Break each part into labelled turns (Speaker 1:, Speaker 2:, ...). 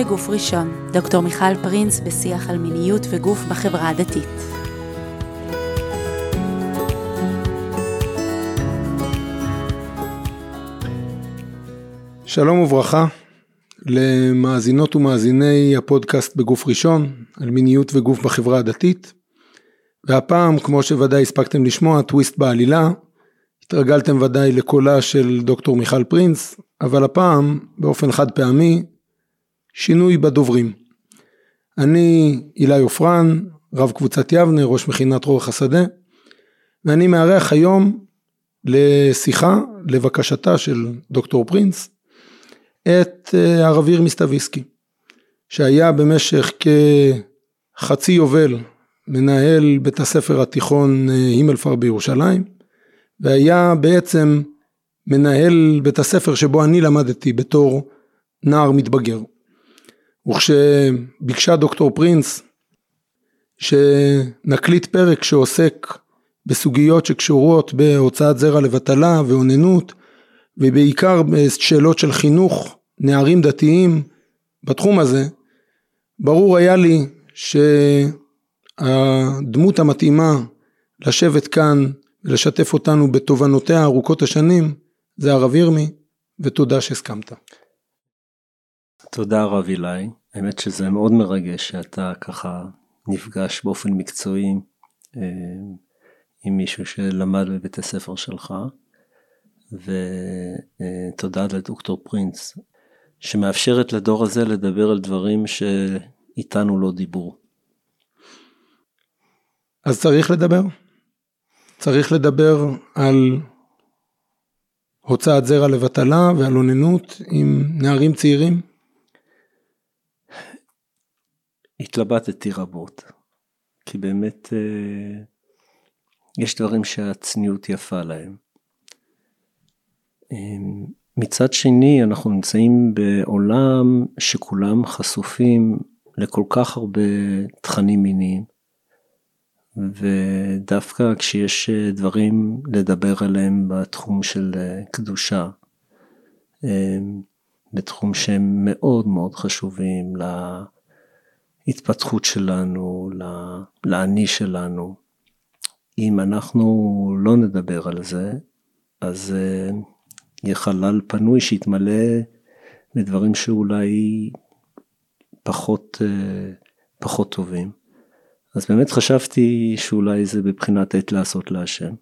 Speaker 1: בגוף ראשון, דוקטור מיכל פרינס בשיח על מיניות וגוף בחברה הדתית.
Speaker 2: שלום וברכה למאזינות ומאזיני הפודקאסט בגוף ראשון על מיניות וגוף בחברה הדתית. והפעם, כמו שוודאי הספקתם לשמוע, טוויסט בעלילה. התרגלתם ודאי לקולה של דוקטור מיכל פרינס, אבל הפעם, באופן חד פעמי, שינוי בדוברים. אני אילי עופרן, רב קבוצת יבנה, ראש מכינת רוח השדה, ואני מארח היום לשיחה, לבקשתה של דוקטור פרינס, את אה, הרב מסטוויסקי, שהיה במשך כחצי יובל מנהל בית הספר התיכון אה, הימלפר בירושלים, והיה בעצם מנהל בית הספר שבו אני למדתי בתור נער מתבגר. וכשביקשה דוקטור פרינס שנקליט פרק שעוסק בסוגיות שקשורות בהוצאת זרע לבטלה ואוננות ובעיקר בשאלות של חינוך נערים דתיים בתחום הזה, ברור היה לי שהדמות המתאימה לשבת כאן ולשתף אותנו בתובנותיה ארוכות השנים זה הרב ירמי ותודה שהסכמת.
Speaker 3: תודה רב אילי, האמת שזה מאוד מרגש שאתה ככה נפגש באופן מקצועי אה, עם מישהו שלמד בבית הספר שלך, ותודה לדוקטור פרינס, שמאפשרת לדור הזה לדבר על דברים שאיתנו לא דיברו.
Speaker 2: אז צריך לדבר. צריך לדבר על הוצאת זרע לבטלה ועל אוננות עם נערים צעירים.
Speaker 3: התלבטתי רבות, כי באמת אה, יש דברים שהצניעות יפה להם. אמ, מצד שני אנחנו נמצאים בעולם שכולם חשופים לכל כך הרבה תכנים מיניים ודווקא כשיש דברים לדבר עליהם בתחום של קדושה, אמ, בתחום שהם מאוד מאוד חשובים להתפתחות שלנו, לאני שלנו, אם אנחנו לא נדבר על זה, אז אה, יהיה חלל פנוי שיתמלא בדברים שאולי פחות, אה, פחות טובים. אז באמת חשבתי שאולי זה בבחינת עת לעשות להשם.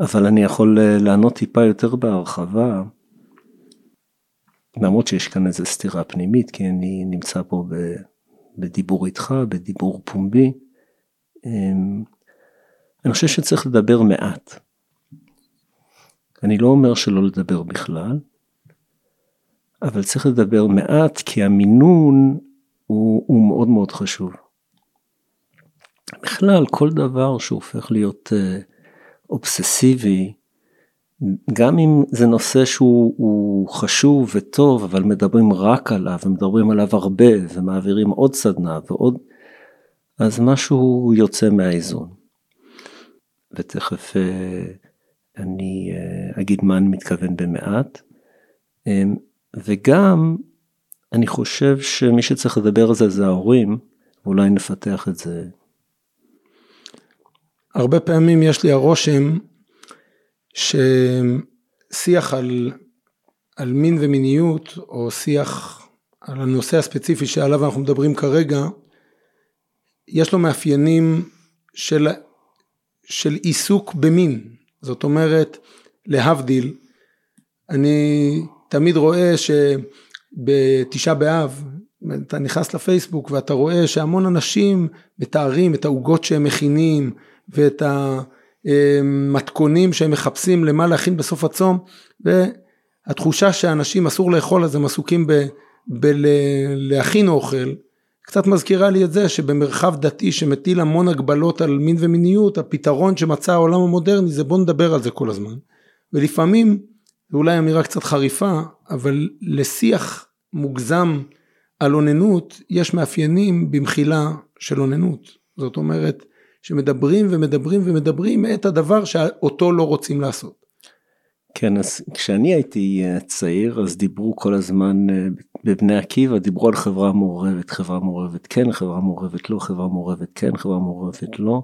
Speaker 3: אבל אני יכול אה, לענות טיפה יותר בהרחבה, למרות שיש כאן איזו סתירה פנימית, כי אני נמצא פה בדיבור איתך, בדיבור פומבי. אמ, אני חושב שצריך לדבר מעט. אני לא אומר שלא לדבר בכלל, אבל צריך לדבר מעט כי המינון הוא, הוא מאוד מאוד חשוב. בכלל כל דבר שהופך להיות אה, אובססיבי, גם אם זה נושא שהוא חשוב וטוב, אבל מדברים רק עליו ומדברים עליו הרבה ומעבירים עוד סדנה ועוד, אז משהו יוצא מהאיזון. ותכף אה, אני אה, אגיד מה אני מתכוון במעט. וגם אני חושב שמי שצריך לדבר על זה זה ההורים, ואולי נפתח את זה.
Speaker 2: הרבה פעמים יש לי הרושם ששיח על, על מין ומיניות, או שיח על הנושא הספציפי שעליו אנחנו מדברים כרגע, יש לו מאפיינים של, של עיסוק במין. זאת אומרת, להבדיל, אני תמיד רואה ש... בתשעה באב, אתה נכנס לפייסבוק ואתה רואה שהמון אנשים מתארים את העוגות שהם מכינים ואת המתכונים שהם מחפשים למה להכין בסוף הצום והתחושה שאנשים אסור לאכול אז הם עסוקים בלהכין אוכל קצת מזכירה לי את זה שבמרחב דתי שמטיל המון הגבלות על מין ומיניות הפתרון שמצא העולם המודרני זה בוא נדבר על זה כל הזמן ולפעמים ואולי אמירה קצת חריפה אבל לשיח מוגזם על אוננות, יש מאפיינים במחילה של אוננות. זאת אומרת, שמדברים ומדברים ומדברים את הדבר שאותו לא רוצים לעשות.
Speaker 3: כן, אז כשאני הייתי אה, צעיר, אז דיברו כל הזמן אה, בבני עקיבא, דיברו על חברה מעורבת, חברה מעורבת כן, חברה מעורבת לא, חברה מעורבת כן, חברה מעורבת לא.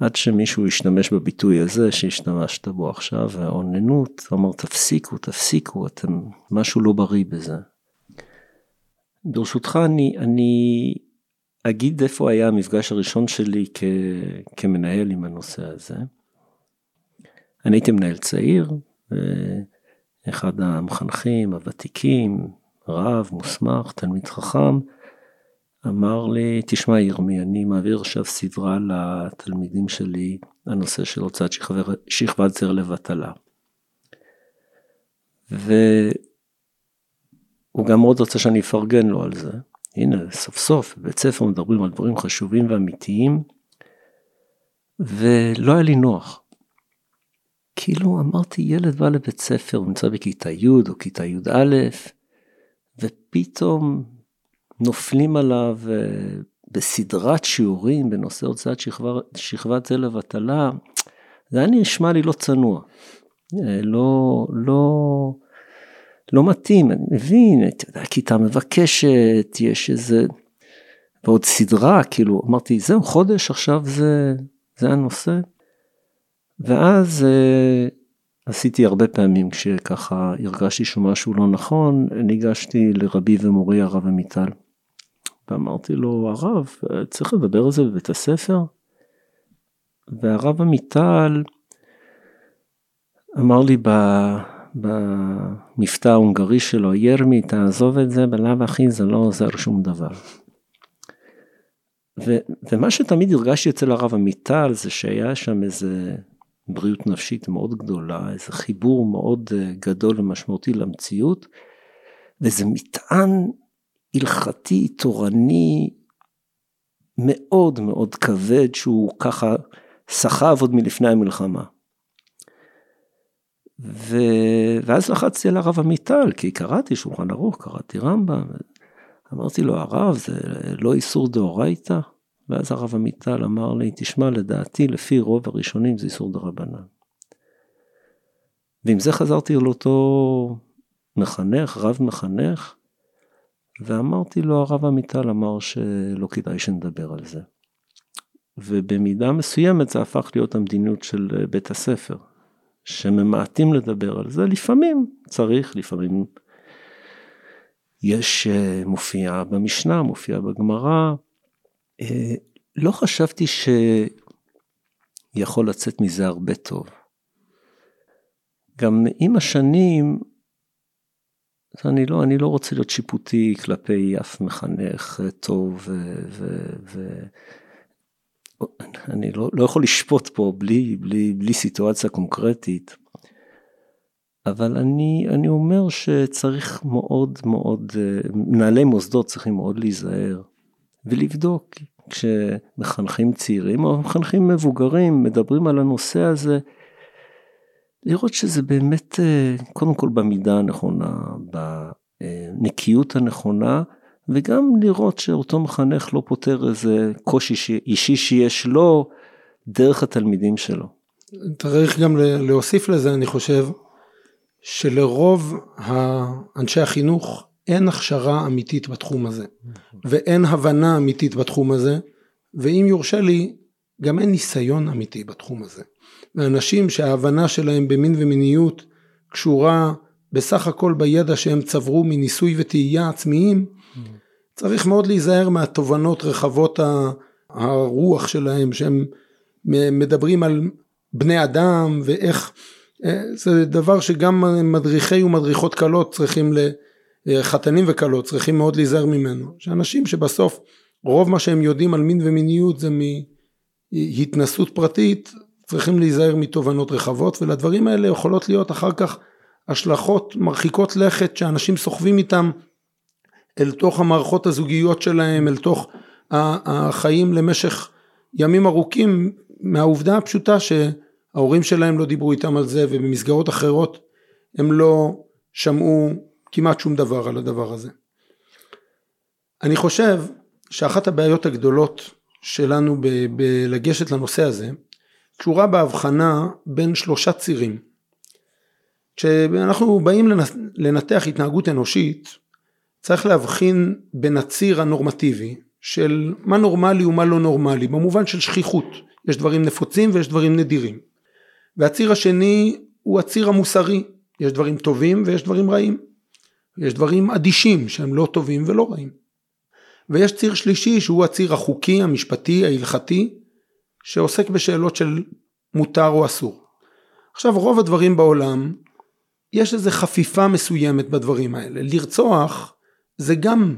Speaker 3: עד שמישהו השתמש בביטוי הזה שהשתמשת בו עכשיו, האוננות, אמר תפסיקו, תפסיקו, אתם, משהו לא בריא בזה. ברשותך אני, אני אגיד איפה היה המפגש הראשון שלי כ, כמנהל עם הנושא הזה. אני הייתי מנהל צעיר, ואחד המחנכים הוותיקים, רב, מוסמך, תלמיד חכם, אמר לי, תשמע ירמי, אני מעביר עכשיו סדרה לתלמידים שלי, הנושא של הוצאת שכבת זר לבטלה. והוא גם מאוד רוצה שאני אפרגן לו על זה. הנה, סוף סוף, בבית ספר מדברים על דברים חשובים ואמיתיים, ולא היה לי נוח. כאילו אמרתי, ילד בא לבית ספר, הוא נמצא בכיתה י' או כיתה י"א, ופתאום נופלים עליו אה, בסדרת שיעורים בנושא הוצאת שכבת זה לבטלה, זה היה נשמע לי לא צנוע, אה, לא, לא, לא מתאים, אני מבין, אתה יודע, כיתה מבקשת, יש איזה, ועוד סדרה, כאילו, אמרתי, זהו, חודש עכשיו זה, זה הנושא. ואז אה, עשיתי הרבה פעמים כשככה הרגשתי שמשהו לא נכון, ניגשתי לרבי ומורי הרב עמיטל. ואמרתי לו, הרב, צריך לדבר על זה בבית הספר? והרב עמיטל אמר לי במבטא ההונגרי שלו, ירמי, תעזוב את זה, בלאו הכי זה לא עוזר שום דבר. ו, ומה שתמיד הרגשתי אצל הרב עמיטל זה שהיה שם איזה בריאות נפשית מאוד גדולה, איזה חיבור מאוד אה, גדול ומשמעותי למציאות, וזה מטען הלכתי, תורני, מאוד מאוד כבד, שהוא ככה סחב עוד מלפני המלחמה. ו... ואז לחצתי על הרב עמיטל, כי קראתי שולחן ערוך, קראתי רמב"ם, אמרתי לו, הרב, זה לא איסור דאורייתא? ואז הרב עמיטל אמר לי, תשמע, לדעתי, לפי רוב הראשונים זה איסור דרבנן. ועם זה חזרתי על אותו מחנך, רב מחנך, ואמרתי לו, הרב עמיטל אמר שלא כדאי שנדבר על זה. ובמידה מסוימת זה הפך להיות המדיניות של בית הספר, שממעטים לדבר על זה, לפעמים צריך, לפעמים יש, אה, מופיע במשנה, מופיע בגמרא, אה, לא חשבתי שיכול לצאת מזה הרבה טוב. גם עם השנים, אני לא, אני לא רוצה להיות שיפוטי כלפי אף מחנך טוב, ואני לא, לא יכול לשפוט פה בלי, בלי, בלי סיטואציה קונקרטית. אבל אני, אני אומר שצריך מאוד מאוד, מנהלי מוסדות צריכים מאוד להיזהר ולבדוק כשמחנכים צעירים או מחנכים מבוגרים מדברים על הנושא הזה, לראות שזה באמת אה, קודם כל במידה הנכונה, בנקיות הנכונה, וגם לראות שאותו מחנך לא פותר איזה קושי אישי שיש לו דרך התלמידים שלו.
Speaker 2: צריך גם להוסיף לזה, אני חושב, שלרוב אנשי החינוך אין הכשרה אמיתית בתחום הזה, ואין הבנה אמיתית בתחום הזה, ואם יורשה לי, גם אין ניסיון אמיתי בתחום הזה. ואנשים שההבנה שלהם במין ומיניות קשורה בסך הכל בידע שהם צברו מניסוי וטעייה עצמיים, צריך מאוד להיזהר מהתובנות רחבות הרוח שלהם, שהם מדברים על בני אדם ואיך, אה, זה דבר שגם מדריכי ומדריכות קלות צריכים ל... חתנים וכלות צריכים מאוד להיזהר ממנו, שאנשים שבסוף רוב מה שהם יודעים על מין ומיניות זה מהתנסות פרטית, צריכים להיזהר מתובנות רחבות ולדברים האלה יכולות להיות אחר כך השלכות מרחיקות לכת שאנשים סוחבים איתם אל תוך המערכות הזוגיות שלהם, אל תוך החיים למשך ימים ארוכים מהעובדה הפשוטה שההורים שלהם לא דיברו איתם על זה ובמסגרות אחרות הם לא שמעו כמעט שום דבר על הדבר הזה. אני חושב שאחת הבעיות הגדולות שלנו בלגשת לנושא הזה קשורה בהבחנה בין שלושה צירים. כשאנחנו באים לנתח התנהגות אנושית, צריך להבחין בין הציר הנורמטיבי של מה נורמלי ומה לא נורמלי, במובן של שכיחות, יש דברים נפוצים ויש דברים נדירים. והציר השני הוא הציר המוסרי, יש דברים טובים ויש דברים רעים. יש דברים אדישים שהם לא טובים ולא רעים. ויש ציר שלישי שהוא הציר החוקי, המשפטי, ההלכתי, שעוסק בשאלות של מותר או אסור. עכשיו רוב הדברים בעולם, יש איזו חפיפה מסוימת בדברים האלה. לרצוח זה גם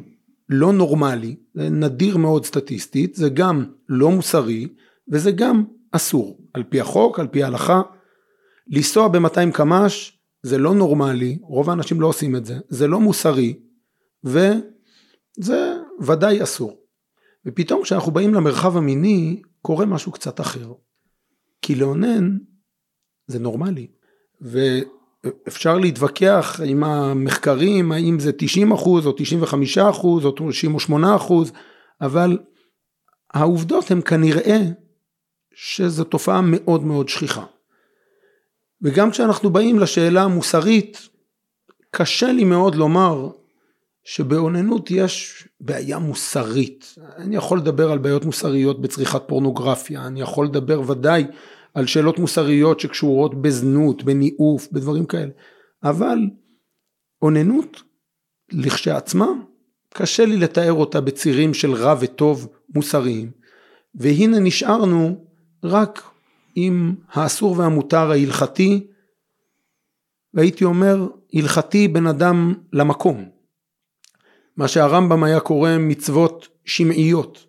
Speaker 2: לא נורמלי, זה נדיר מאוד סטטיסטית, זה גם לא מוסרי וזה גם אסור, על פי החוק, על פי ההלכה. לנסוע ב-200 קמ"ש זה לא נורמלי, רוב האנשים לא עושים את זה, זה לא מוסרי וזה ודאי אסור. ופתאום כשאנחנו באים למרחב המיני קורה משהו קצת אחר. כי לאונן זה נורמלי. ואפשר להתווכח עם המחקרים האם זה 90 אחוז או 95 אחוז או 98 אחוז, אבל העובדות הן כנראה שזו תופעה מאוד מאוד שכיחה. וגם כשאנחנו באים לשאלה המוסרית, קשה לי מאוד לומר שבאוננות יש בעיה מוסרית. אני יכול לדבר על בעיות מוסריות בצריכת פורנוגרפיה, אני יכול לדבר ודאי על שאלות מוסריות שקשורות בזנות, בניאוף, בדברים כאלה. אבל אוננות לכשעצמה, קשה לי לתאר אותה בצירים של רע וטוב מוסריים. והנה נשארנו רק עם האסור והמותר ההלכתי, והייתי אומר הלכתי בין אדם למקום. מה שהרמב"ם היה קורא מצוות שמעיות.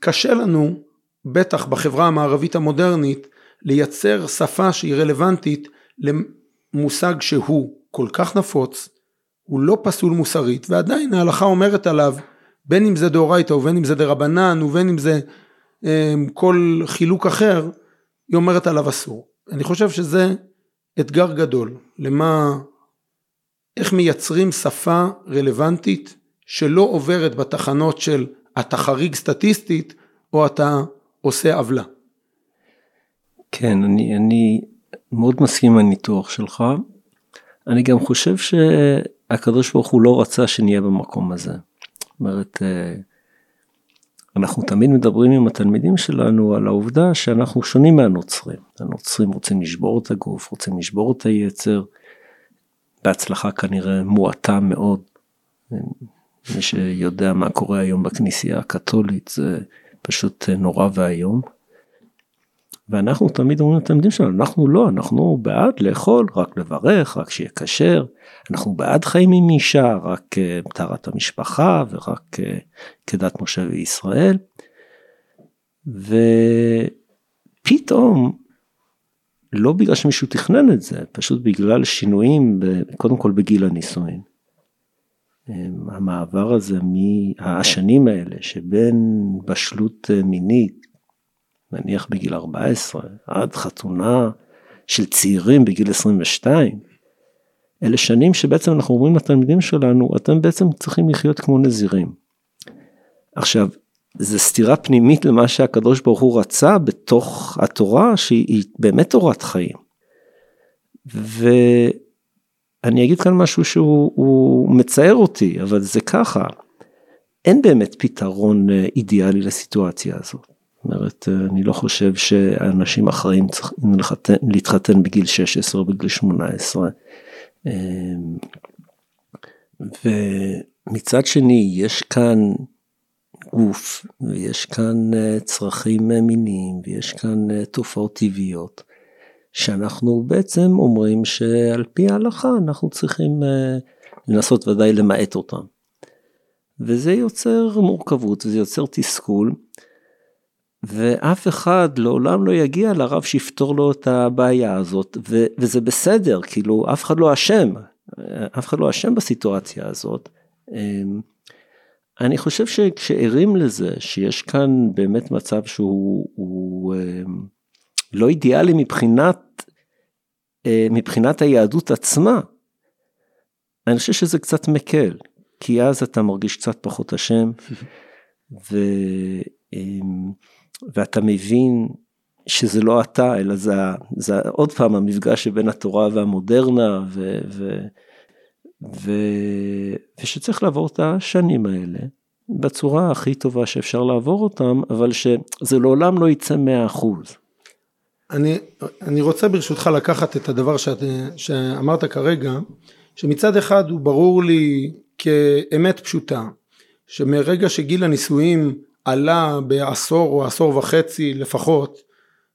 Speaker 2: קשה לנו, בטח בחברה המערבית המודרנית, לייצר שפה שהיא רלוונטית למושג שהוא כל כך נפוץ, הוא לא פסול מוסרית, ועדיין ההלכה אומרת עליו, בין אם זה דאורייתא ובין אם זה דרבנן ובין אם זה אה, כל חילוק אחר, היא אומרת עליו אסור. אני חושב שזה אתגר גדול, למה, איך מייצרים שפה רלוונטית שלא עוברת בתחנות של אתה חריג סטטיסטית או אתה עושה עוולה.
Speaker 3: כן, אני, אני מאוד מסכים עם הניתוח שלך. אני גם חושב שהקדוש ברוך הוא לא רצה שנהיה במקום הזה. זאת אומרת, אה, אנחנו תמיד מדברים עם התלמידים שלנו על העובדה שאנחנו שונים מהנוצרים. הנוצרים רוצים לשבור את הגוף, רוצים לשבור את היצר, בהצלחה כנראה מועטה מאוד. מי שיודע מה קורה היום בכנסייה הקתולית זה פשוט נורא ואיום. ואנחנו תמיד אומרים לתלמידים שלנו, אנחנו לא, אנחנו בעד לאכול, רק לברך, רק שיהיה כשר, אנחנו בעד חיים עם אישה, רק אה, טהרת המשפחה ורק אה, כדת משה וישראל. ופתאום, לא בגלל שמישהו תכנן את זה, פשוט בגלל שינויים, קודם כל בגיל הנישואין. המעבר הזה מהשנים האלה שבין בשלות אה, מינית נניח בגיל 14, עד חתונה של צעירים בגיל 22, אלה שנים שבעצם אנחנו אומרים לתלמידים שלנו, אתם בעצם צריכים לחיות כמו נזירים. עכשיו, זה סתירה פנימית למה שהקדוש ברוך הוא רצה בתוך התורה, שהיא באמת תורת חיים. ואני אגיד כאן משהו שהוא מצער אותי, אבל זה ככה. אין באמת פתרון אה, אידיאלי לסיטואציה הזאת. זאת אומרת, אני לא חושב שאנשים אחראים צריכים להתחתן, להתחתן בגיל 16 או בגיל 18. אמ, ומצד שני, יש כאן גוף, ויש כאן אה, צרכים מיניים, ויש כאן אה, תופעות טבעיות, שאנחנו בעצם אומרים שעל פי ההלכה אנחנו צריכים אה, לנסות ודאי למעט אותם. וזה יוצר מורכבות, וזה יוצר תסכול. ואף אחד לעולם לא יגיע לרב שיפתור לו את הבעיה הזאת, ו- וזה בסדר, כאילו אף אחד לא אשם, אף אחד לא אשם בסיטואציה הזאת. אמ, אני חושב שכשערים לזה שיש כאן באמת מצב שהוא הוא, אמ, לא אידיאלי מבחינת, אה, מבחינת היהדות עצמה, אני חושב שזה קצת מקל, כי אז אתה מרגיש קצת פחות אשם, ו... אמ, ואתה מבין שזה לא אתה, אלא זה, זה עוד פעם המפגש שבין התורה והמודרנה, ו, ו, ו, ושצריך לעבור את השנים האלה בצורה הכי טובה שאפשר לעבור אותם, אבל שזה לעולם לא יצא 100%.
Speaker 2: אני, אני רוצה ברשותך לקחת את הדבר שאת, שאמרת כרגע, שמצד אחד הוא ברור לי כאמת פשוטה, שמרגע שגיל הנישואים עלה בעשור או עשור וחצי לפחות,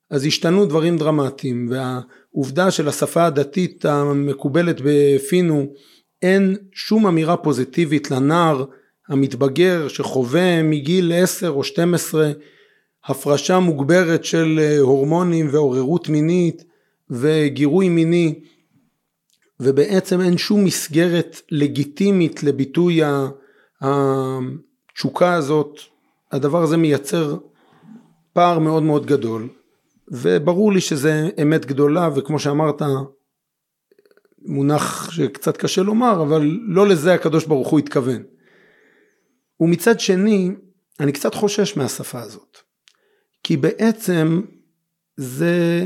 Speaker 2: אז השתנו דברים דרמטיים, והעובדה של השפה הדתית המקובלת בפינו, אין שום אמירה פוזיטיבית לנער המתבגר שחווה מגיל 10 או 12 הפרשה מוגברת של אה, הורמונים ועוררות מינית וגירוי מיני ובעצם אין שום מסגרת לגיטימית לביטוי התשוקה הזאת, הדבר הזה מייצר פער מאוד מאוד גדול וברור לי שזה אמת גדולה וכמו שאמרת מונח שקצת קשה לומר אבל לא לזה הקדוש ברוך הוא התכוון. ומצד שני אני קצת חושש מהשפה הזאת כי בעצם זה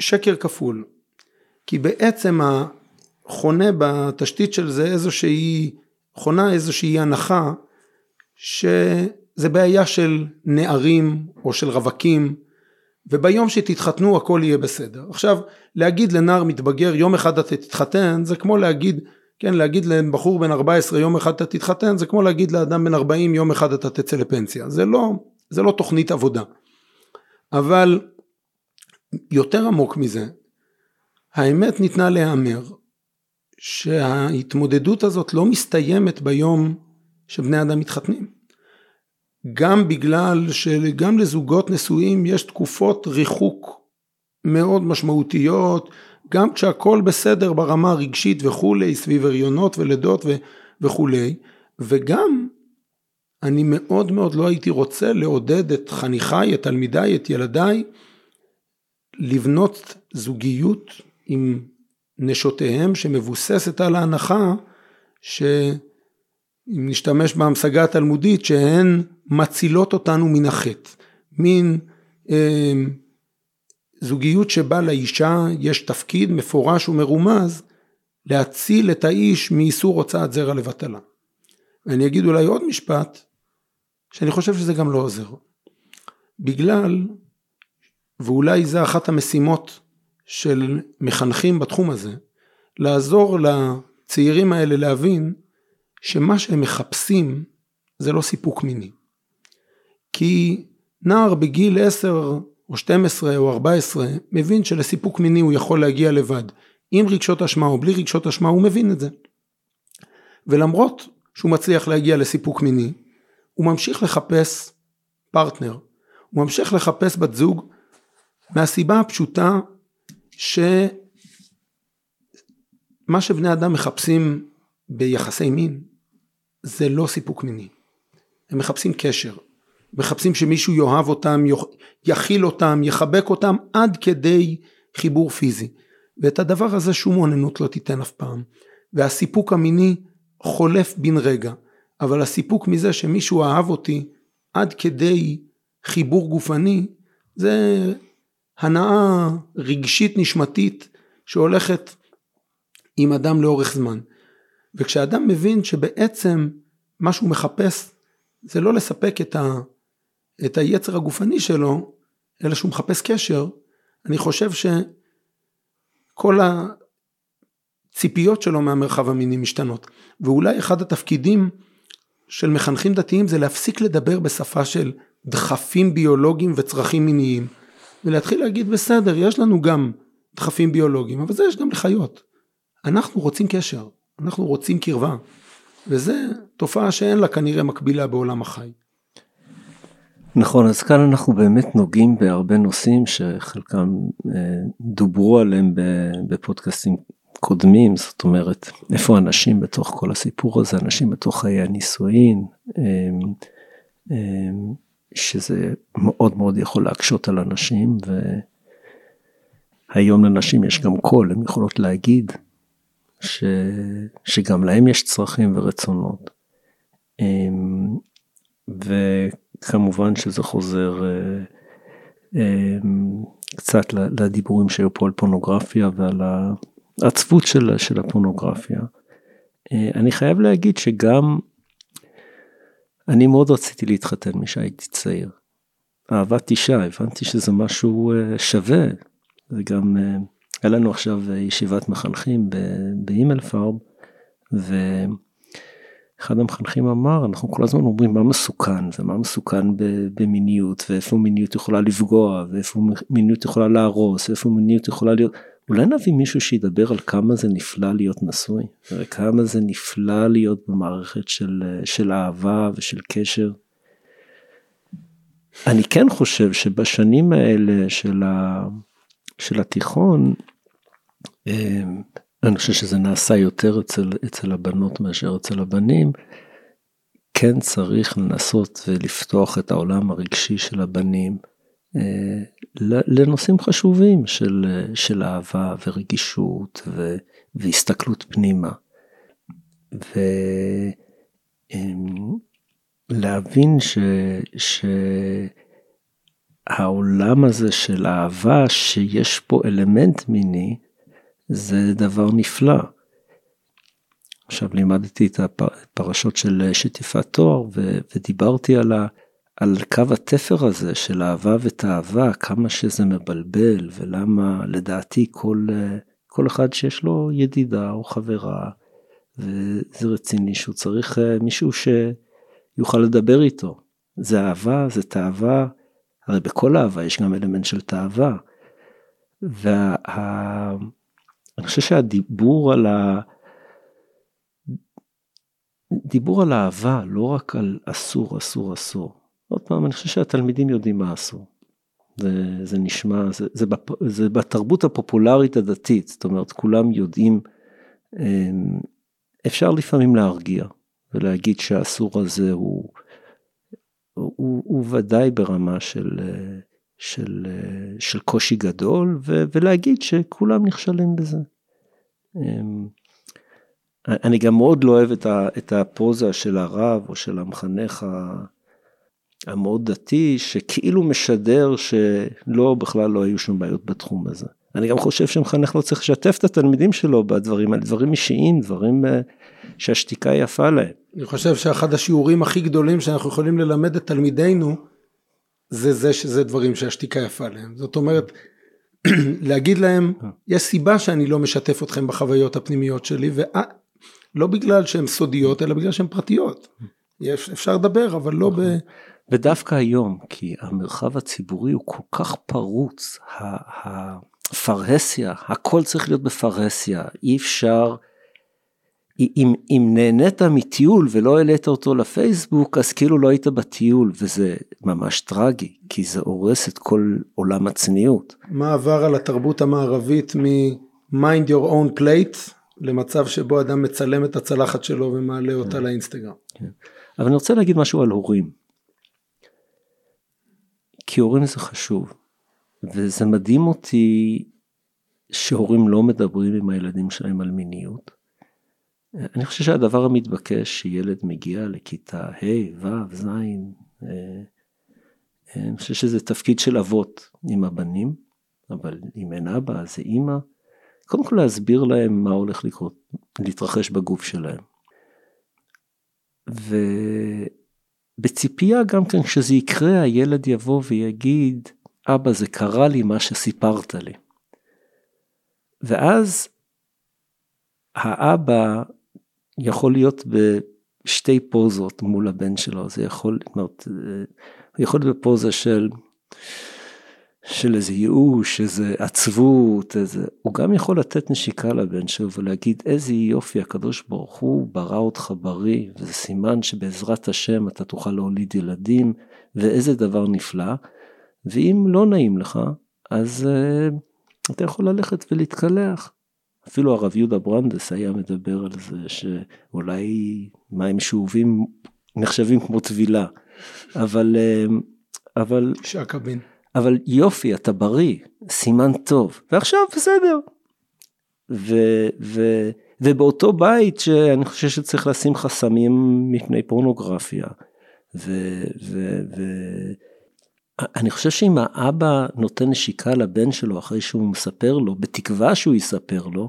Speaker 2: שקר כפול כי בעצם החונה בתשתית של זה איזושהי חונה איזושהי הנחה שזה בעיה של נערים או של רווקים וביום שתתחתנו הכל יהיה בסדר. עכשיו להגיד לנער מתבגר יום אחד אתה תתחתן זה כמו להגיד כן להגיד לבחור בן 14 יום אחד אתה תתחתן זה כמו להגיד לאדם בן 40 יום אחד אתה תצא לפנסיה זה לא זה לא תוכנית עבודה. אבל יותר עמוק מזה האמת ניתנה להיאמר שההתמודדות הזאת לא מסתיימת ביום שבני אדם מתחתנים. גם בגלל שגם לזוגות נשואים יש תקופות ריחוק מאוד משמעותיות, גם כשהכול בסדר ברמה הרגשית וכולי, סביב הריונות ולידות וכולי, וגם אני מאוד מאוד לא הייתי רוצה לעודד את חניכיי, את תלמידיי, את ילדיי, לבנות זוגיות עם נשותיהם שמבוססת על ההנחה שאם נשתמש בהמשגה התלמודית שהן מצילות אותנו מן החטא, מין אה, זוגיות שבה לאישה יש תפקיד מפורש ומרומז להציל את האיש מאיסור הוצאת זרע לבטלה. ואני אגיד אולי עוד משפט, שאני חושב שזה גם לא עוזר. בגלל, ואולי זה אחת המשימות של מחנכים בתחום הזה, לעזור לצעירים האלה להבין שמה שהם מחפשים זה לא סיפוק מיני. כי נער בגיל 10 או 12 או 14 מבין שלסיפוק מיני הוא יכול להגיע לבד. עם רגשות אשמה או בלי רגשות אשמה הוא מבין את זה. ולמרות שהוא מצליח להגיע לסיפוק מיני, הוא ממשיך לחפש פרטנר, הוא ממשיך לחפש בת זוג מהסיבה הפשוטה שמה שבני אדם מחפשים ביחסי מין זה לא סיפוק מיני, הם מחפשים קשר, מחפשים שמישהו יאהב אותם, יכיל אותם, יחבק אותם עד כדי חיבור פיזי. ואת הדבר הזה שום אוננות לא תיתן אף פעם. והסיפוק המיני חולף בן רגע, אבל הסיפוק מזה שמישהו אהב אותי עד כדי חיבור גופני, זה הנאה רגשית נשמתית שהולכת עם אדם לאורך זמן. וכשאדם מבין שבעצם מה שהוא מחפש זה לא לספק את, ה, את היצר הגופני שלו, אלא שהוא מחפש קשר, אני חושב שכל הציפיות שלו מהמרחב המיני משתנות. ואולי אחד התפקידים של מחנכים דתיים זה להפסיק לדבר בשפה של דחפים ביולוגיים וצרכים מיניים, ולהתחיל להגיד בסדר, יש לנו גם דחפים ביולוגיים, אבל זה יש גם לחיות. אנחנו רוצים קשר, אנחנו רוצים קרבה, וזה תופעה שאין לה כנראה מקבילה בעולם החי.
Speaker 3: נכון, אז כאן אנחנו באמת נוגעים בהרבה נושאים שחלקם אה, דוברו עליהם בפודקאסטים קודמים, זאת אומרת, איפה אנשים בתוך כל הסיפור הזה, אנשים בתוך חיי הנישואין, אה, אה, שזה מאוד מאוד יכול להקשות על אנשים, והיום לנשים יש גם קול, הן יכולות להגיד ש... שגם להם יש צרכים ורצונות. ו... כמובן שזה חוזר אה, קצת לדיבורים שהיו פה על פורנוגרפיה ועל העצבות של, של הפורנוגרפיה. אני חייב להגיד שגם אני מאוד רציתי להתחתן משהייתי צעיר. אהבת אישה, הבנתי שזה משהו שווה. וגם היה לנו עכשיו ישיבת מחנכים באימייל פארב, ואחד המחנכים אמר, אנחנו כל הזמן אומרים מה מסוכן, ומה מסוכן במיניות, ואיפה מיניות יכולה לפגוע, ואיפה מיניות יכולה להרוס, ואיפה מיניות יכולה להיות... אולי נביא מישהו שידבר על כמה זה נפלא להיות נשוי, וכמה זה נפלא להיות במערכת של, של אהבה ושל קשר. אני כן חושב שבשנים האלה של, ה, של התיכון, אמ, אני חושב שזה נעשה יותר אצל, אצל הבנות מאשר אצל הבנים, כן צריך לנסות ולפתוח את העולם הרגשי של הבנים אה, לנושאים חשובים של, של אהבה ורגישות ו, והסתכלות פנימה. ולהבין ש, שהעולם הזה של אהבה שיש פה אלמנט מיני זה דבר נפלא. עכשיו לימדתי את הפרשות של שטיפת תואר ודיברתי על, ה, על קו התפר הזה של אהבה ותאווה, כמה שזה מבלבל ולמה לדעתי כל, כל אחד שיש לו ידידה או חברה וזה רציני שהוא צריך אה, מישהו שיוכל לדבר איתו. זה אהבה, זה תאווה, הרי בכל אהבה יש גם אלמנט של תאווה. וה... אני חושב שהדיבור על ה... דיבור על אהבה, לא רק על אסור, אסור, אסור. עוד פעם, אני חושב שהתלמידים יודעים מה אסור. זה, זה נשמע, זה, זה, בפ, זה בתרבות הפופולרית הדתית, זאת אומרת, כולם יודעים, אמ, אפשר לפעמים להרגיע ולהגיד שהאסור הזה הוא, הוא, הוא, הוא ודאי ברמה של, של, של קושי גדול, ו, ולהגיד שכולם נכשלים בזה. אמ, אני גם מאוד לא אוהב את הפוזה של הרב או של המחנך המאוד דתי, שכאילו משדר שלא, בכלל לא היו שם בעיות בתחום הזה. אני גם חושב שמחנך לא צריך לשתף את התלמידים שלו בדברים האלה, דברים אישיים, דברים אה, שהשתיקה יפה להם.
Speaker 2: אני חושב שאחד השיעורים הכי גדולים שאנחנו יכולים ללמד את תלמידינו, זה זה שזה דברים שהשתיקה יפה להם. זאת אומרת, להגיד להם, יש סיבה שאני לא משתף אתכם בחוויות הפנימיות שלי, ולא בגלל שהן סודיות, אלא בגלל שהן פרטיות. יש, אפשר לדבר, אבל לא ב...
Speaker 3: ודווקא היום, כי המרחב הציבורי הוא כל כך פרוץ, הפרהסיה, הכל צריך להיות בפרהסיה, אי אפשר... אם, אם נהנית מטיול ולא העלית אותו לפייסבוק, אז כאילו לא היית בטיול, וזה ממש טרגי, כי זה הורס את כל עולם הצניעות.
Speaker 2: מה עבר על התרבות המערבית מ-mind your own plate למצב שבו אדם מצלם את הצלחת שלו ומעלה אותה כן. לאינסטגרם. כן.
Speaker 3: אבל אני רוצה להגיד משהו על הורים. כי הורים זה חשוב, וזה מדהים אותי שהורים לא מדברים עם הילדים שלהם על מיניות. אני חושב שהדבר המתבקש שילד מגיע לכיתה ה', ו', ז', אה, אני חושב שזה תפקיד של אבות עם הבנים, אבל אם אין אבא אז זה אימא. קודם כל להסביר להם מה הולך לקרות, להתרחש בגוף שלהם. ובציפייה גם כן כשזה יקרה הילד יבוא ויגיד, אבא זה קרה לי מה שסיפרת לי. ואז האבא יכול להיות בשתי פוזות מול הבן שלו, זה יכול, זאת יכול להיות בפוזה של, של איזה ייאוש, איזה עצבות, איזה, הוא גם יכול לתת נשיקה לבן שלו ולהגיד איזה יופי הקדוש ברוך הוא ברא אותך בריא, וזה סימן שבעזרת השם אתה תוכל להוליד ילדים, ואיזה דבר נפלא, ואם לא נעים לך, אז uh, אתה יכול ללכת ולהתקלח. אפילו הרב יהודה ברנדס היה מדבר על זה שאולי מים שאובים נחשבים כמו טבילה, אבל, אה, אבל,
Speaker 2: שקבין.
Speaker 3: אבל יופי, אתה בריא, סימן טוב, ועכשיו בסדר. ו, ו, ובאותו בית שאני חושב שצריך לשים חסמים מפני פורנוגרפיה, ו, ו, ו, אני חושב שאם האבא נותן נשיקה לבן שלו אחרי שהוא מספר לו, בתקווה שהוא יספר לו,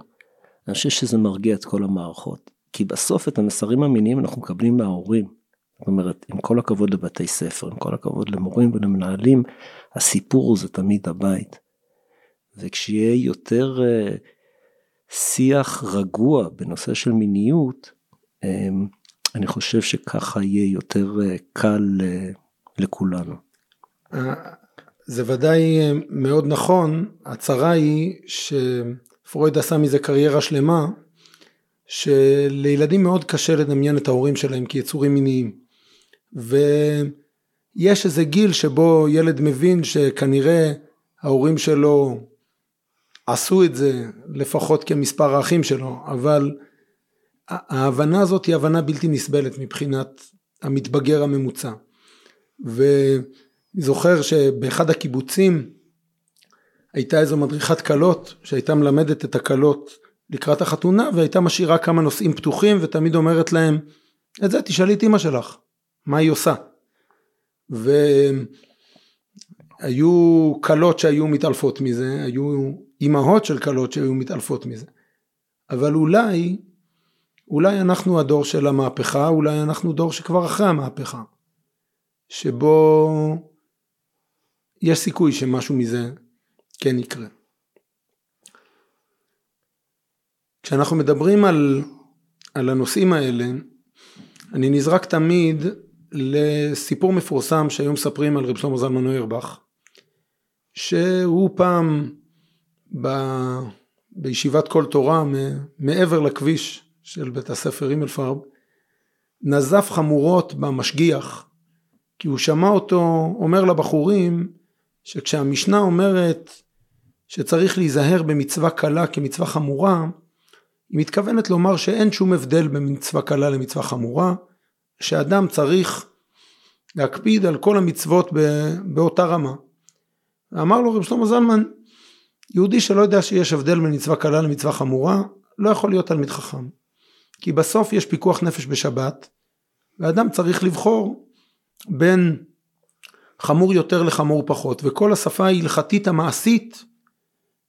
Speaker 3: אני חושב שזה מרגיע את כל המערכות. כי בסוף את המסרים המיניים אנחנו מקבלים מההורים. זאת אומרת, עם כל הכבוד לבתי ספר, עם כל הכבוד למורים ולמנהלים, הסיפור זה תמיד הבית. וכשיהיה יותר uh, שיח רגוע בנושא של מיניות, um, אני חושב שככה יהיה יותר uh, קל uh, לכולנו.
Speaker 2: זה ודאי מאוד נכון, הצרה היא שפרויד עשה מזה קריירה שלמה, שלילדים מאוד קשה לדמיין את ההורים שלהם כיצורים מיניים. ויש איזה גיל שבו ילד מבין שכנראה ההורים שלו עשו את זה לפחות כמספר האחים שלו, אבל ההבנה הזאת היא הבנה בלתי נסבלת מבחינת המתבגר הממוצע. ואני זוכר שבאחד הקיבוצים הייתה איזו מדריכת כלות שהייתה מלמדת את הכלות לקראת החתונה והייתה משאירה כמה נושאים פתוחים ותמיד אומרת להם את זה תשאלי את אמא שלך מה היא עושה. והיו כלות שהיו מתעלפות מזה, היו אימהות של כלות שהיו מתעלפות מזה. אבל אולי, אולי אנחנו הדור של המהפכה, אולי אנחנו דור שכבר אחרי המהפכה. שבו יש סיכוי שמשהו מזה כן יקרה. כשאנחנו מדברים על, על הנושאים האלה, אני נזרק תמיד לסיפור מפורסם שהיום מספרים על רב שלמה זלמן אוירבך, שהוא פעם ב, בישיבת כל תורה מעבר לכביש של בית הספר הימלפרב, נזף חמורות במשגיח, כי הוא שמע אותו אומר לבחורים שכשהמשנה אומרת שצריך להיזהר במצווה קלה כמצווה חמורה, היא מתכוונת לומר שאין שום הבדל בין מצווה קלה למצווה חמורה, שאדם צריך להקפיד על כל המצוות באותה רמה. אמר לו רב שלמה זלמן, יהודי שלא יודע שיש הבדל בין מצווה קלה למצווה חמורה, לא יכול להיות תלמיד חכם. כי בסוף יש פיקוח נפש בשבת, ואדם צריך לבחור בין חמור יותר לחמור פחות, וכל השפה ההלכתית המעשית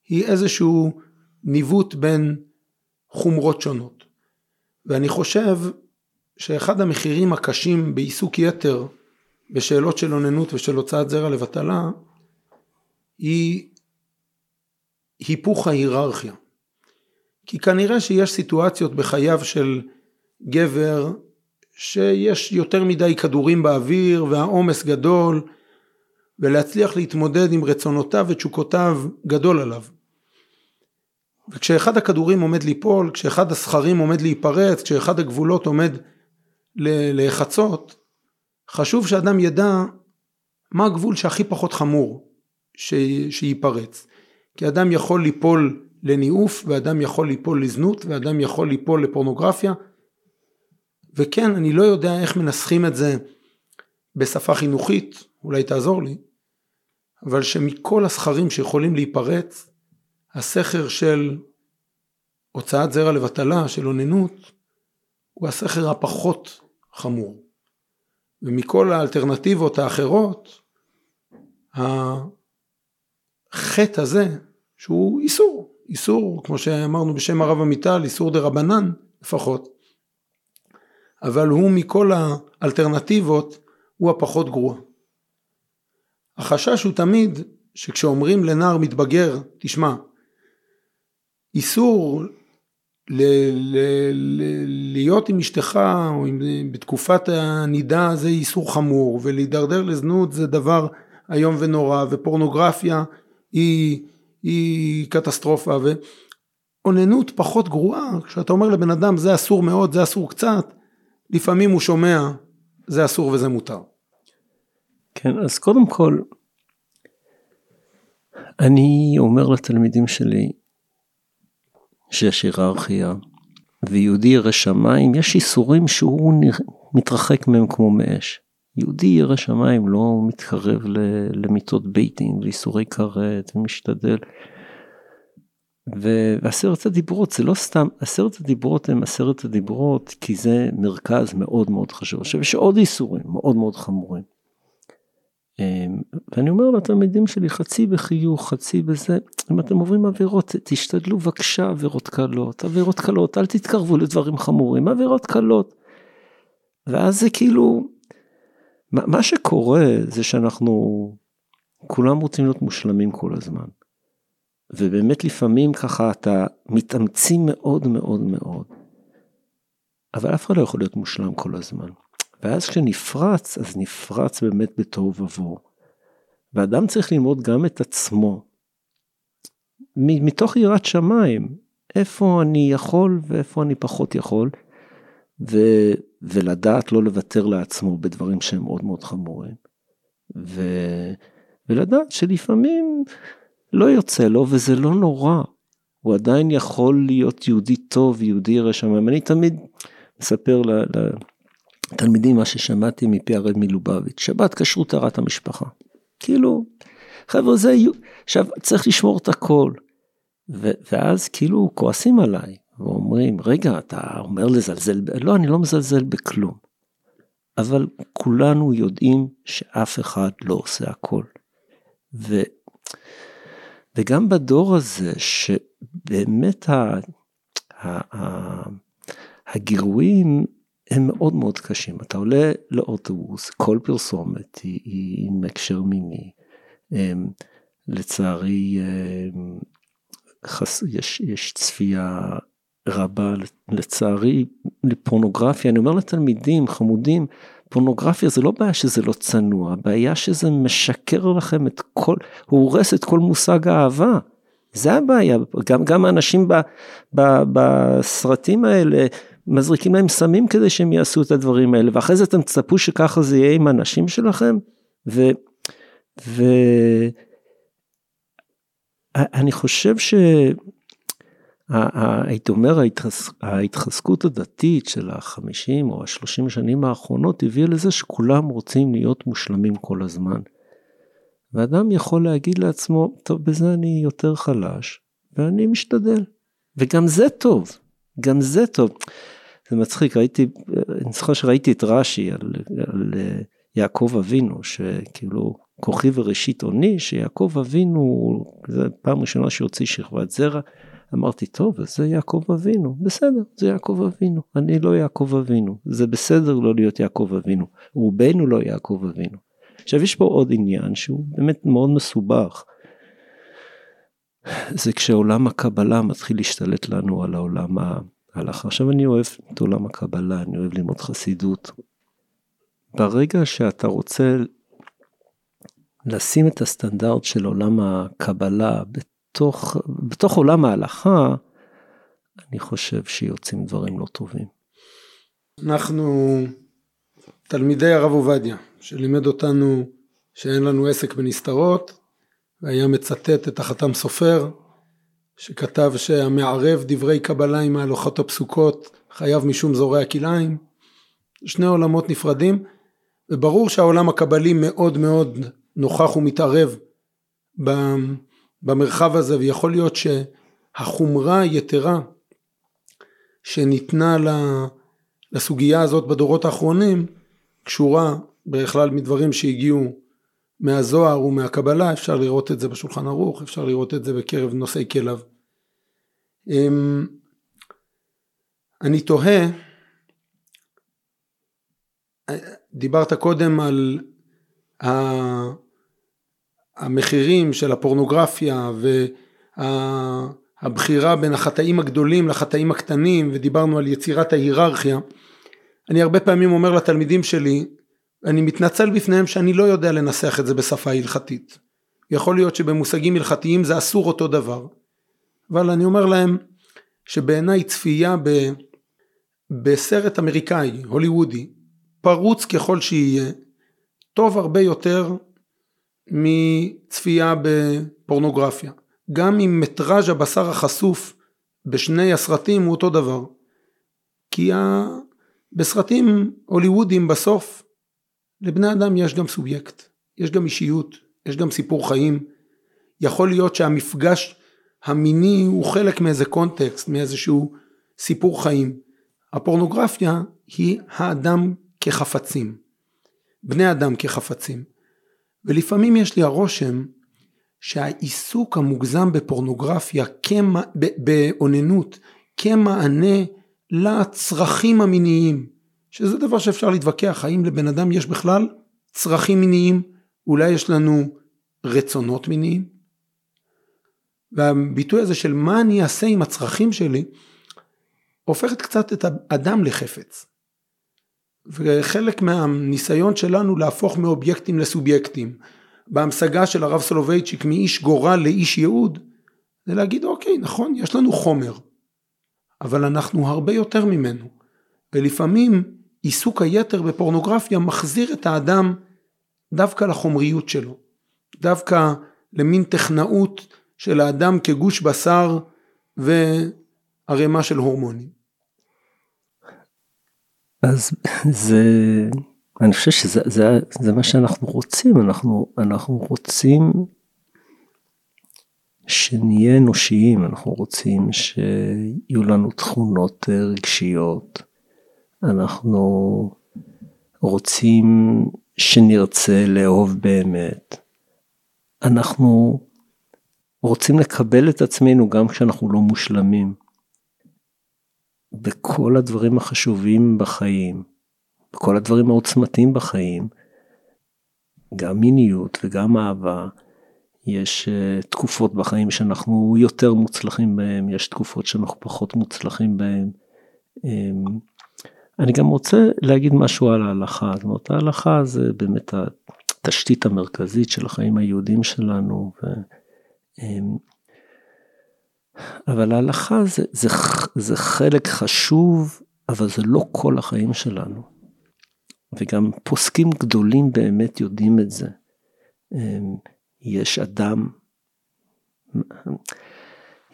Speaker 2: היא איזשהו ניווט בין חומרות שונות. ואני חושב שאחד המחירים הקשים בעיסוק יתר בשאלות של אוננות ושל הוצאת זרע לבטלה היא היפוך ההיררכיה. כי כנראה שיש סיטואציות בחייו של גבר שיש יותר מדי כדורים באוויר והעומס גדול ולהצליח להתמודד עם רצונותיו ותשוקותיו גדול עליו. וכשאחד הכדורים עומד ליפול, כשאחד הסכרים עומד להיפרץ, כשאחד הגבולות עומד להיחצות, חשוב שאדם ידע מה הגבול שהכי פחות חמור שייפרץ. כי אדם יכול ליפול לניאוף, ואדם יכול ליפול לזנות, ואדם יכול ליפול לפורנוגרפיה. וכן, אני לא יודע איך מנסחים את זה בשפה חינוכית, אולי תעזור לי, אבל שמכל הסכרים שיכולים להיפרץ, הסכר של הוצאת זרע לבטלה, של אוננות, הוא הסכר הפחות חמור. ומכל האלטרנטיבות האחרות, החטא הזה, שהוא איסור, איסור, כמו שאמרנו בשם הרב עמיטל, איסור דה רבנן לפחות, אבל הוא מכל האלטרנטיבות, הוא הפחות גרוע. החשש הוא תמיד שכשאומרים לנער מתבגר, תשמע, איסור ל- ל- ל- להיות עם אשתך או עם, בתקופת הנידה זה איסור חמור ולהידרדר לזנות זה דבר איום ונורא ופורנוגרפיה היא, היא קטסטרופה ואוננות פחות גרועה כשאתה אומר לבן אדם זה אסור מאוד זה אסור קצת לפעמים הוא שומע זה אסור וזה מותר.
Speaker 3: כן אז קודם כל אני אומר לתלמידים שלי שיש היררכיה, ויהודי ירא שמיים, יש איסורים שהוא מתרחק מהם כמו מאש. יהודי ירא שמיים לא מתקרב למיטות ביתים ואיסורי כרת ומשתדל. ועשרת הדיברות זה לא סתם, עשרת הדיברות הם עשרת הדיברות כי זה מרכז מאוד מאוד חשוב. עכשיו יש עוד איסורים מאוד מאוד חמורים. אמ, ואני אומר לתלמידים שלי חצי בחיוך חצי בזה אם אתם עוברים עבירות תשתדלו בבקשה עבירות קלות עבירות קלות אל תתקרבו לדברים חמורים עבירות קלות. ואז זה כאילו מה שקורה זה שאנחנו כולם רוצים להיות מושלמים כל הזמן. ובאמת לפעמים ככה אתה מתאמצים מאוד מאוד מאוד. אבל אף אחד לא יכול להיות מושלם כל הזמן. ואז כשנפרץ, אז נפרץ באמת בתוהו ובוהו. ואדם צריך ללמוד גם את עצמו. מתוך יראת שמיים, איפה אני יכול ואיפה אני פחות יכול, ו, ולדעת לא לוותר לעצמו בדברים שהם מאוד מאוד חמורים. ו, ולדעת שלפעמים לא יוצא לו וזה לא נורא. הוא עדיין יכול להיות יהודי טוב, יהודי ירא שמיים. אני תמיד מספר לתלמידים מה ששמעתי מפי הרב מלובביץ', שבת כשרות טהרת המשפחה. כאילו, חבר'ה זה, עכשיו צריך לשמור את הכל. ו, ואז כאילו כועסים עליי, ואומרים, רגע, אתה אומר לזלזל, לא, אני לא מזלזל בכלום. אבל כולנו יודעים שאף אחד לא עושה הכל. ו, וגם בדור הזה, שבאמת ה, ה, ה, הגירויים הם מאוד מאוד קשים. אתה עולה לאוטובוס, כל פרסומת היא, היא עם הקשר מיני. אמ, לצערי, אמ, חס, יש, יש צפייה רבה, לצערי, לפורנוגרפיה. אני אומר לתלמידים חמודים, פורנוגרפיה זה לא בעיה שזה לא צנוע, הבעיה שזה משקר לכם את כל, הוא הורס את כל מושג האהבה. זה הבעיה, גם, גם האנשים ב, ב, בסרטים האלה מזריקים להם סמים כדי שהם יעשו את הדברים האלה, ואחרי זה אתם תצפו שככה זה יהיה עם הנשים שלכם, ו... ו... אני חושב ש... הייתי אומר ההתחזקות הדתית של החמישים או השלושים שנים האחרונות הביאה לזה שכולם רוצים להיות מושלמים כל הזמן. ואדם יכול להגיד לעצמו, טוב בזה אני יותר חלש ואני משתדל. וגם זה טוב, גם זה טוב. זה מצחיק, ראיתי, אני זוכר שראיתי את רש"י על, על יעקב אבינו, שכאילו כוחי וראשית אוני, שיעקב אבינו, זה פעם ראשונה שהוציא שכבת זרע. אמרתי, טוב, אז זה יעקב אבינו, בסדר, זה יעקב אבינו, אני לא יעקב אבינו, זה בסדר לא להיות יעקב אבינו, רובנו לא יעקב אבינו. עכשיו יש פה עוד עניין שהוא באמת מאוד מסובך. זה כשעולם הקבלה מתחיל להשתלט לנו על העולם ההלכה. עכשיו אני אוהב את עולם הקבלה, אני אוהב ללמוד חסידות. ברגע שאתה רוצה לשים את הסטנדרט של עולם הקבלה בתוך, בתוך עולם ההלכה, אני חושב שיוצאים דברים לא טובים.
Speaker 2: אנחנו תלמידי הרב עובדיה, שלימד אותנו שאין לנו עסק בנסתרות, והיה מצטט את החתם סופר, שכתב שהמערב דברי קבלה עם ההלוכות הפסוקות חייב משום זורע כלאיים. שני עולמות נפרדים, וברור שהעולם הקבלי מאוד מאוד נוכח ומתערב במרחב הזה ויכול להיות שהחומרה היתרה שניתנה לסוגיה הזאת בדורות האחרונים קשורה בכלל מדברים שהגיעו מהזוהר ומהקבלה אפשר לראות את זה בשולחן ערוך אפשר לראות את זה בקרב נושאי כליו. אמ, אני תוהה דיברת קודם על המחירים של הפורנוגרפיה והבחירה בין החטאים הגדולים לחטאים הקטנים ודיברנו על יצירת ההיררכיה. אני הרבה פעמים אומר לתלמידים שלי אני מתנצל בפניהם שאני לא יודע לנסח את זה בשפה הלכתית יכול להיות שבמושגים הלכתיים זה אסור אותו דבר אבל אני אומר להם שבעיניי צפייה ב, בסרט אמריקאי הוליוודי פרוץ ככל שיהיה טוב הרבה יותר מצפייה בפורנוגרפיה. גם אם מטראז' הבשר החשוף בשני הסרטים הוא אותו דבר. כי ה... בסרטים הוליוודיים בסוף לבני אדם יש גם סובייקט, יש גם אישיות, יש גם סיפור חיים. יכול להיות שהמפגש המיני הוא חלק מאיזה קונטקסט, מאיזשהו סיפור חיים. הפורנוגרפיה היא האדם כחפצים, בני אדם כחפצים. ולפעמים יש לי הרושם שהעיסוק המוגזם בפורנוגרפיה, באוננות, כמענה לצרכים המיניים, שזה דבר שאפשר להתווכח, האם לבן אדם יש בכלל צרכים מיניים, אולי יש לנו רצונות מיניים? והביטוי הזה של מה אני אעשה עם הצרכים שלי, הופכת קצת את האדם לחפץ. וחלק מהניסיון שלנו להפוך מאובייקטים לסובייקטים, בהמשגה של הרב סולובייצ'יק מאיש גורל לאיש ייעוד, זה להגיד אוקיי נכון יש לנו חומר, אבל אנחנו הרבה יותר ממנו, ולפעמים עיסוק היתר בפורנוגרפיה מחזיר את האדם דווקא לחומריות שלו, דווקא למין טכנאות של האדם כגוש בשר וערימה של הורמונים.
Speaker 3: אז זה, אני חושב שזה זה, זה מה שאנחנו רוצים, אנחנו, אנחנו רוצים שנהיה אנושיים, אנחנו רוצים שיהיו לנו תכונות רגשיות, אנחנו רוצים שנרצה לאהוב באמת, אנחנו רוצים לקבל את עצמנו גם כשאנחנו לא מושלמים. בכל הדברים החשובים בחיים, בכל הדברים העוצמתיים בחיים, גם מיניות וגם אהבה, יש uh, תקופות בחיים שאנחנו יותר מוצלחים בהם, יש תקופות שאנחנו פחות מוצלחים בהם. אני גם רוצה להגיד משהו על ההלכה, זאת אומרת ההלכה זה באמת התשתית המרכזית של החיים היהודים שלנו. ו, um, אבל ההלכה זה, זה, זה חלק חשוב, אבל זה לא כל החיים שלנו. וגם פוסקים גדולים באמת יודעים את זה. אמ, יש אדם,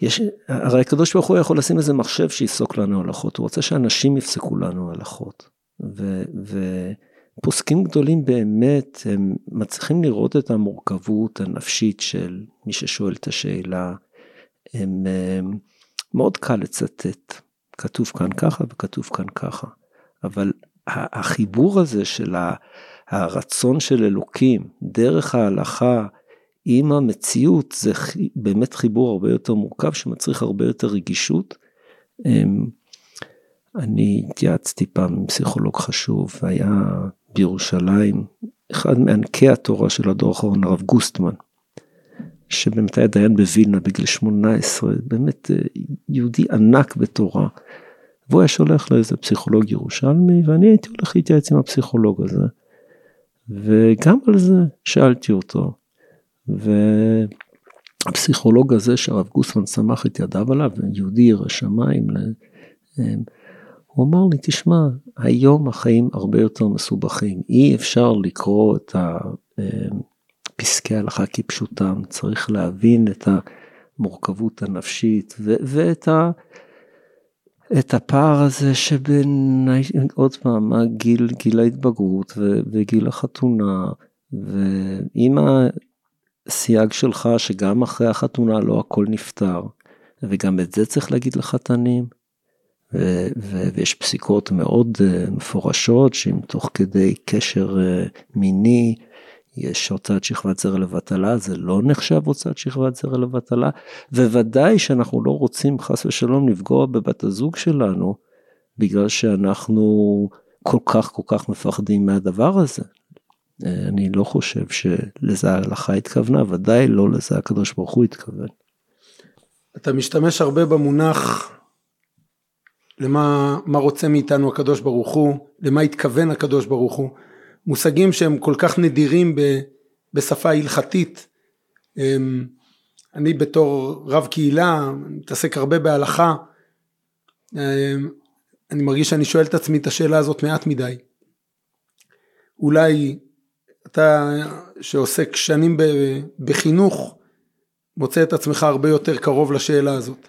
Speaker 3: יש, הרי הקדוש ברוך הוא יכול לשים איזה מחשב שיפסוק לנו הלכות, הוא רוצה שאנשים יפסקו לנו הלכות. ו, ופוסקים גדולים באמת, הם מצליחים לראות את המורכבות הנפשית של מי ששואל את השאלה. הם, הם מאוד קל לצטט, כתוב כאן ככה וכתוב כאן ככה, אבל החיבור הזה של הרצון של אלוקים דרך ההלכה עם המציאות זה באמת חיבור הרבה יותר מורכב שמצריך הרבה יותר רגישות. אני התייעצתי פעם עם פסיכולוג חשוב והיה בירושלים אחד מענקי התורה של הדור האחרון הרב גוסטמן. שבאמת היה דיין בווילנה בגיל 18, באמת אה, יהודי ענק בתורה. והוא היה שולח לאיזה פסיכולוג ירושלמי, ואני הייתי הולך להתייעץ עם הפסיכולוג הזה. וגם על זה שאלתי אותו. והפסיכולוג הזה שהרב גוסמן סמך את ידיו עליו, יהודי ירא שמיים, אה, הוא אמר לי, תשמע, היום החיים הרבה יותר מסובכים, אי אפשר לקרוא את. אה, פסקי הלכה כפשוטם, צריך להבין את המורכבות הנפשית ו- ואת ה- את הפער הזה שבין, עוד פעם, מה גיל, ההתבגרות ו- וגיל החתונה, ועם הסייג שלך שגם אחרי החתונה לא הכל נפתר, וגם את זה צריך להגיד לחתנים. ו- ו- ויש פסיקות מאוד uh, מפורשות שאם תוך כדי קשר uh, מיני יש הוצאת שכבת זרע לבטלה, זה לא נחשב הוצאת שכבת זרע לבטלה, וודאי שאנחנו לא רוצים חס ושלום לפגוע בבת הזוג שלנו, בגלל שאנחנו כל כך כל כך מפחדים מהדבר הזה. אני לא חושב שלזה ההלכה התכוונה, ודאי לא לזה הקדוש ברוך הוא התכוון.
Speaker 2: אתה משתמש הרבה במונח למה מה רוצה מאיתנו הקדוש ברוך הוא, למה התכוון הקדוש ברוך הוא. מושגים שהם כל כך נדירים בשפה הלכתית. אמ, אני בתור רב קהילה מתעסק הרבה בהלכה, אמ, אני מרגיש שאני שואל את עצמי את השאלה הזאת מעט מדי. אולי אתה שעוסק שנים בחינוך מוצא את עצמך הרבה יותר קרוב לשאלה הזאת.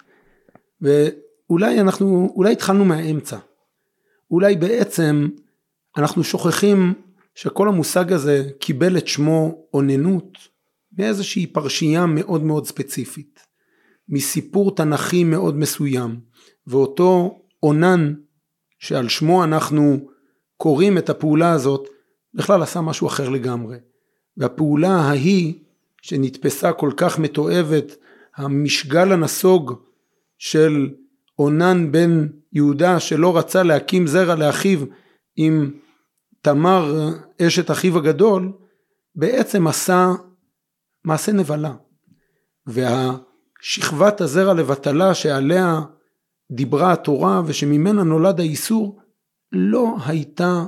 Speaker 2: ואולי אנחנו, אולי התחלנו מהאמצע. אולי בעצם אנחנו שוכחים שכל המושג הזה קיבל את שמו אוננות מאיזושהי פרשייה מאוד מאוד ספציפית, מסיפור תנכי מאוד מסוים, ואותו אונן שעל שמו אנחנו קוראים את הפעולה הזאת, בכלל עשה משהו אחר לגמרי. והפעולה ההיא שנתפסה כל כך מתועבת, המשגל הנסוג של אונן בן יהודה שלא רצה להקים זרע לאחיו עם תמר אשת אחיו הגדול, בעצם עשה מעשה נבלה. והשכבת הזרע לבטלה שעליה דיברה התורה ושממנה נולד האיסור, לא הייתה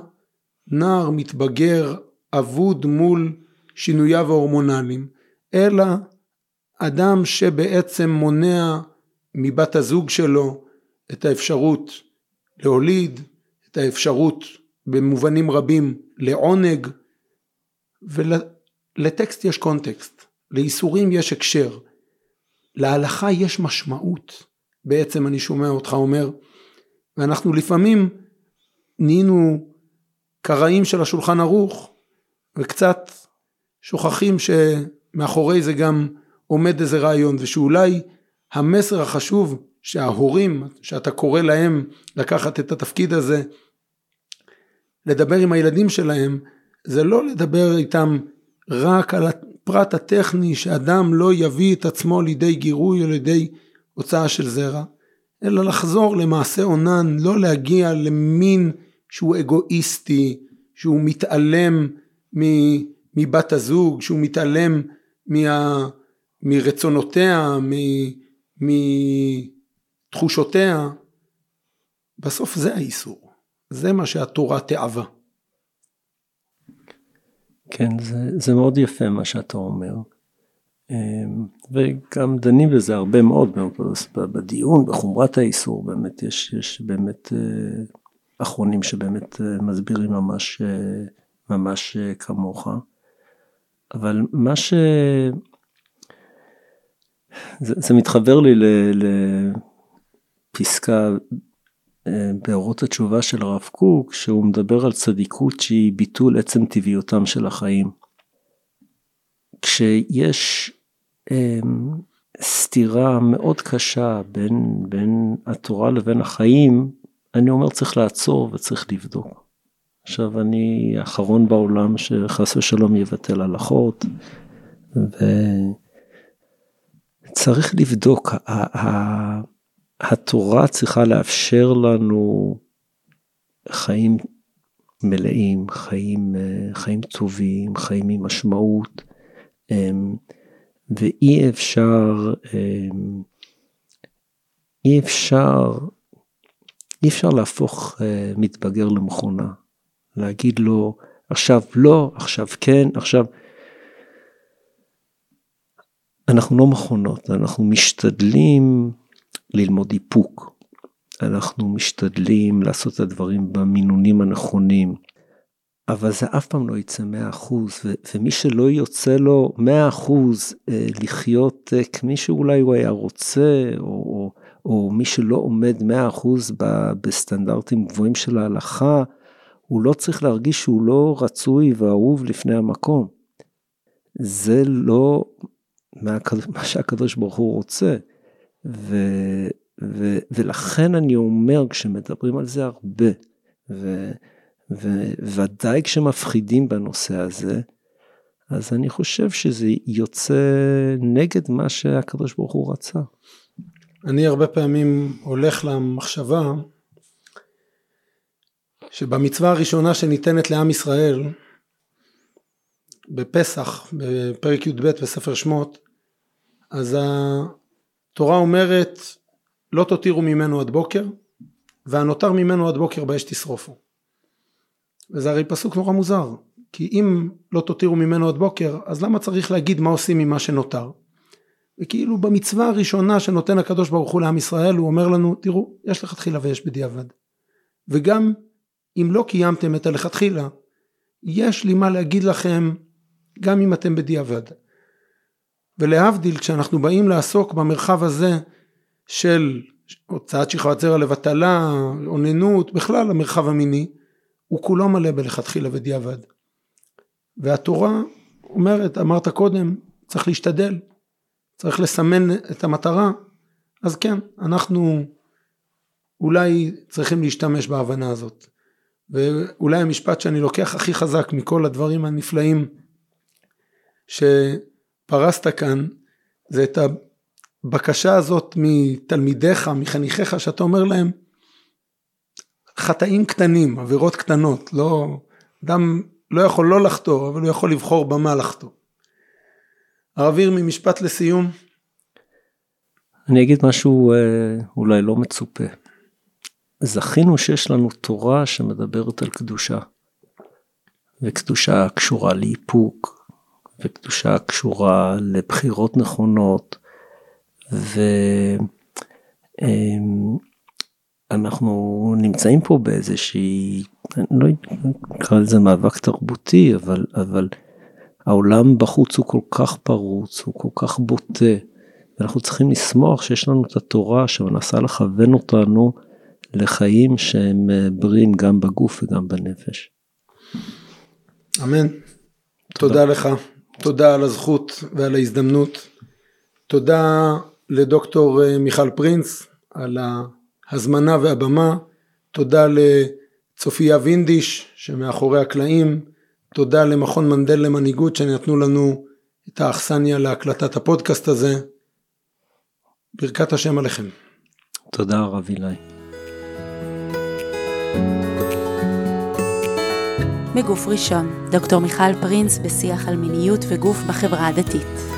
Speaker 2: נער מתבגר אבוד מול שינוייו ההורמונליים, אלא אדם שבעצם מונע מבת הזוג שלו את האפשרות להוליד, את האפשרות במובנים רבים לעונג, ולטקסט יש קונטקסט, לאיסורים יש הקשר, להלכה יש משמעות, בעצם אני שומע אותך אומר, ואנחנו לפעמים נהיינו קראים של השולחן ערוך, וקצת שוכחים שמאחורי זה גם עומד איזה רעיון, ושאולי המסר החשוב שההורים, שאתה קורא להם לקחת את התפקיד הזה, לדבר עם הילדים שלהם, זה לא לדבר איתם רק על הפרט הטכני שאדם לא יביא את עצמו לידי גירוי או לידי הוצאה של זרע, אלא לחזור למעשה אונן, לא להגיע למין שהוא אגואיסטי, שהוא מתעלם מבת הזוג, שהוא מתעלם מה, מרצונותיה, מתחושותיה, בסוף זה האיסור, זה מה שהתורה תאווה.
Speaker 3: כן, זה, זה מאוד יפה מה שאתה אומר. אמ, וגם דנים בזה הרבה מאוד בדיון, בחומרת האיסור, באמת יש, יש באמת אה, אחרונים שבאמת אה, מסבירים ממש, אה, ממש כמוך. אבל מה ש... זה, זה מתחבר לי לפסקה אה, באורות התשובה של הרב קוק, שהוא מדבר על צדיקות שהיא ביטול עצם טבעיותם של החיים. כשיש אה, סתירה מאוד קשה בין, בין התורה לבין החיים, אני אומר צריך לעצור וצריך לבדוק. עכשיו אני האחרון בעולם שחס ושלום יבטל הלכות, וצריך לבדוק, התורה צריכה לאפשר לנו חיים מלאים, חיים, חיים טובים, חיים עם משמעות, אמ, ואי אפשר, אמ, אי אפשר, אי אפשר להפוך אה, מתבגר למכונה. להגיד לו עכשיו לא, עכשיו כן, עכשיו... אנחנו לא מכונות, אנחנו משתדלים ללמוד איפוק, אנחנו משתדלים לעשות את הדברים במינונים הנכונים, אבל זה אף פעם לא יצא 100%, ו- ומי שלא יוצא לו 100% אה, לחיות אה, כמי שאולי הוא היה רוצה, או, או, או מי שלא עומד 100% בסטנדרטים גבוהים של ההלכה, הוא לא צריך להרגיש שהוא לא רצוי ואהוב לפני המקום. זה לא מה, מה שהקדוש ברוך הוא רוצה. ו, ו, ולכן אני אומר, כשמדברים על זה הרבה, וודאי כשמפחידים בנושא הזה, אז אני חושב שזה יוצא נגד מה שהקדוש ברוך הוא רצה.
Speaker 2: אני הרבה פעמים הולך למחשבה שבמצווה הראשונה שניתנת לעם ישראל בפסח בפרק י"ב בספר שמות אז התורה אומרת לא תותירו ממנו עד בוקר והנותר ממנו עד בוקר באש תשרופו וזה הרי פסוק נורא מוזר כי אם לא תותירו ממנו עד בוקר אז למה צריך להגיד מה עושים ממה שנותר וכאילו במצווה הראשונה שנותן הקדוש ברוך הוא לעם ישראל הוא אומר לנו תראו יש לכתחילה ויש בדיעבד וגם אם לא קיימתם את הלכתחילה, יש לי מה להגיד לכם גם אם אתם בדיעבד. ולהבדיל כשאנחנו באים לעסוק במרחב הזה של הוצאת שכבת זרע לבטלה, אוננות, בכלל המרחב המיני, הוא כולו מלא בלכתחילה ודיעבד. והתורה אומרת, אמרת קודם, צריך להשתדל, צריך לסמן את המטרה, אז כן, אנחנו אולי צריכים להשתמש בהבנה הזאת. ואולי המשפט שאני לוקח הכי חזק מכל הדברים הנפלאים שפרסת כאן, זה את הבקשה הזאת מתלמידיך, מחניכיך, שאתה אומר להם, חטאים קטנים, עבירות קטנות, לא, אדם לא יכול לא לחטוא, אבל הוא יכול לבחור במה לחטוא. הרב ירמי, משפט לסיום.
Speaker 3: אני אגיד משהו אה, אולי לא מצופה. זכינו שיש לנו תורה שמדברת על קדושה. וקדושה קשורה לאיפוק, וקדושה קשורה לבחירות נכונות, ואנחנו נמצאים פה באיזושהי, אני לא אקרא לזה מאבק תרבותי, אבל, אבל העולם בחוץ הוא כל כך פרוץ, הוא כל כך בוטה, ואנחנו צריכים לשמוח שיש לנו את התורה שמנסה לכוון אותנו לחיים שהם בריאים גם בגוף וגם בנפש.
Speaker 2: אמן. תודה. תודה לך, תודה על הזכות ועל ההזדמנות. תודה לדוקטור אה, מיכל פרינס על ההזמנה והבמה. תודה לצופיה וינדיש שמאחורי הקלעים. תודה למכון מנדל למנהיגות שנתנו לנו את האכסניה להקלטת הפודקאסט הזה. ברכת השם עליכם.
Speaker 3: תודה הרב אילי.
Speaker 1: מגוף ראשון, דוקטור מיכל פרינס בשיח על מיניות וגוף בחברה הדתית.